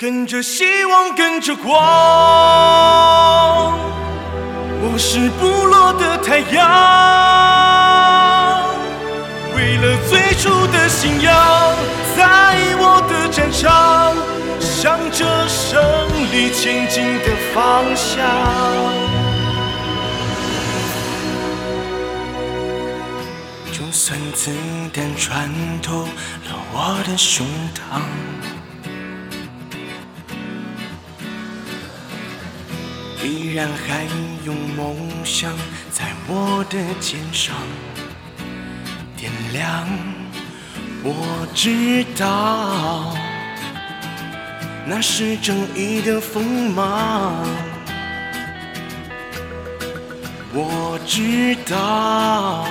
跟着希望，跟着光，我是不落的太阳。为了最初的信仰，在我的战场，向着胜利前进的方向。就算子弹穿透了我的胸膛。依然还有梦想在我的肩上点亮。我知道那是正义的锋芒。我知道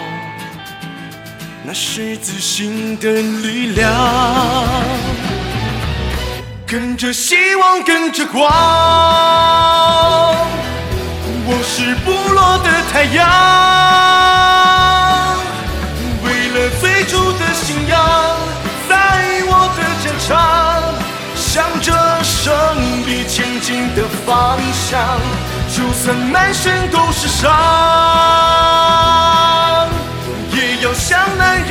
那是自信的力量。跟着希望，跟着光。我是不落的太阳，为了最初的信仰，在我的战场，向着胜利前进的方向，就算满身都是伤，也要像男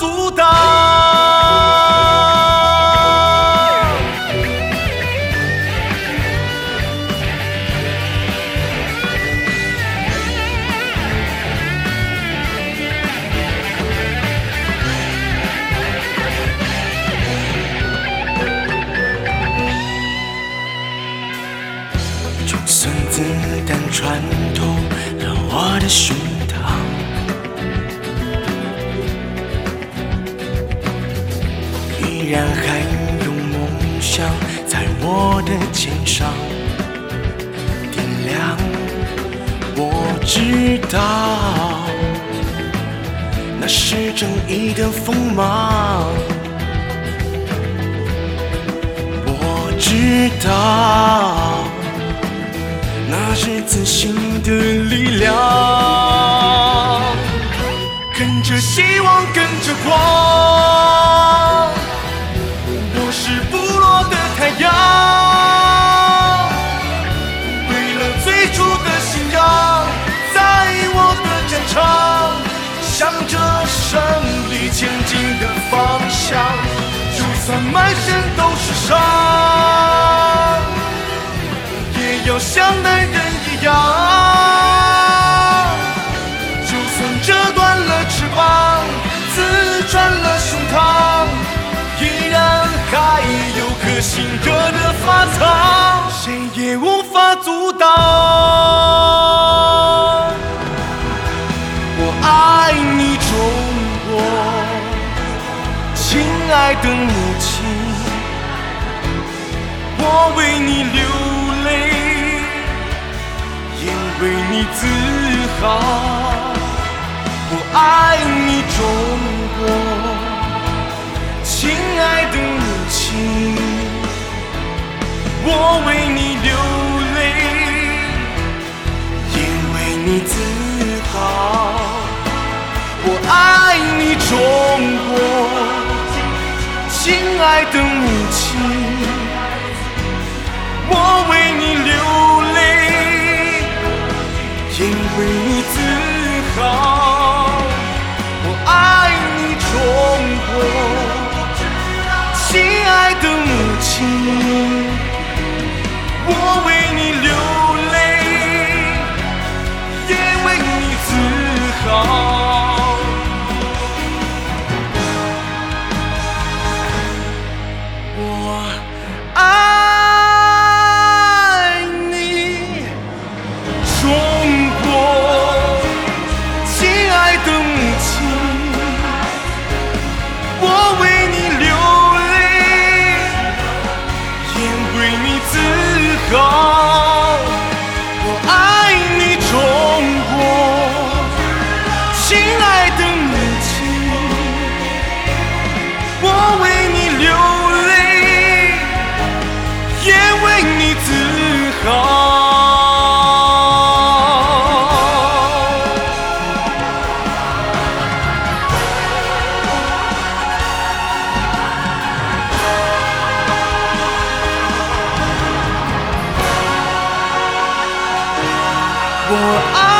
阻挡。就算子弹穿透了我的胸依然还有梦想在我的肩上点亮。我知道那是正义的锋芒，我知道。那是自信的力量，跟着希望，跟着光，就算满身都是伤。也要像男人一样，就算折断了翅膀，刺穿了胸膛，依然还有颗心热的发烫，谁也无法阻挡。我爱你，中国，亲爱的母亲，我为你流泪。为你自豪，我爱你中国，亲爱的母亲，我为你流泪，也为你自豪。我爱你中国，亲爱的母亲，我为你流泪。因为你自豪，我爱你中国，亲爱的母亲，for I